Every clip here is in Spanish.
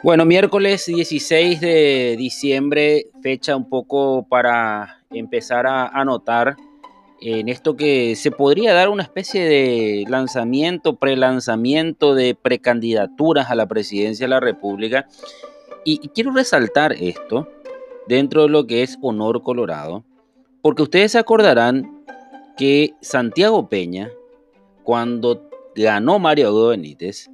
Bueno, miércoles 16 de diciembre, fecha un poco para empezar a anotar en esto que se podría dar una especie de lanzamiento, prelanzamiento de precandidaturas a la presidencia de la República. Y, quiero resaltar esto dentro de lo que es Honor Colorado, porque ustedes se acordarán que Santiago Peña, cuando ganó Mario Benítez,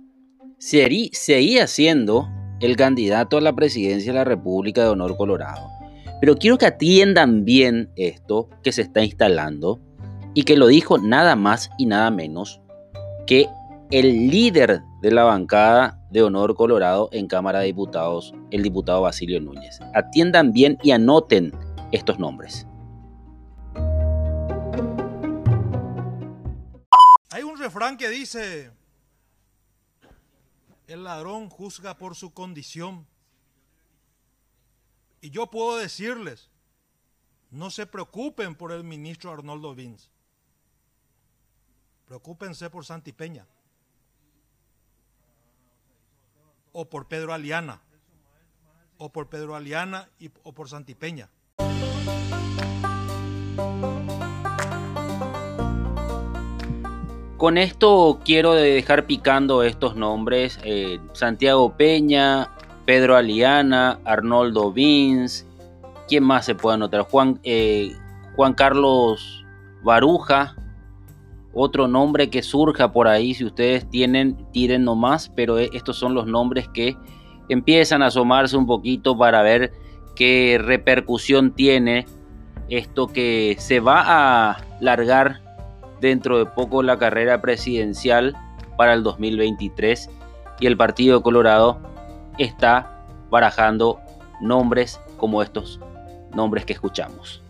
seguía siendo el candidato a la presidencia de la República de Honor Colorado. Pero quiero que atiendan bien esto que se está instalando y que lo dijo nada más y nada menos que el líder de la bancada de Honor Colorado en Cámara de Diputados, el diputado Basilio Núñez. Atiendan bien y anoten estos nombres. Hay un refrán que dice, el ladrón juzga por su condición. Y yo puedo decirles, no se preocupen por el ministro Arnoldo Vins. Preocúpense por Santi Peña. O por Pedro Aliana. O por Pedro Aliana y, o por Santi Peña. Con esto quiero dejar picando estos nombres. Eh, Santiago Peña, Pedro Aliana, Arnoldo Vins. ¿Quién más se puede anotar? Juan, eh, Juan Carlos Baruja. Otro nombre que surja por ahí, si ustedes tienen, tiren nomás, pero eh, estos son los nombres que empiezan a asomarse un poquito para ver qué repercusión tiene esto que se va a largar dentro de poco la carrera presidencial para el 2023 y el Partido Colorado está barajando nombres como estos nombres que escuchamos.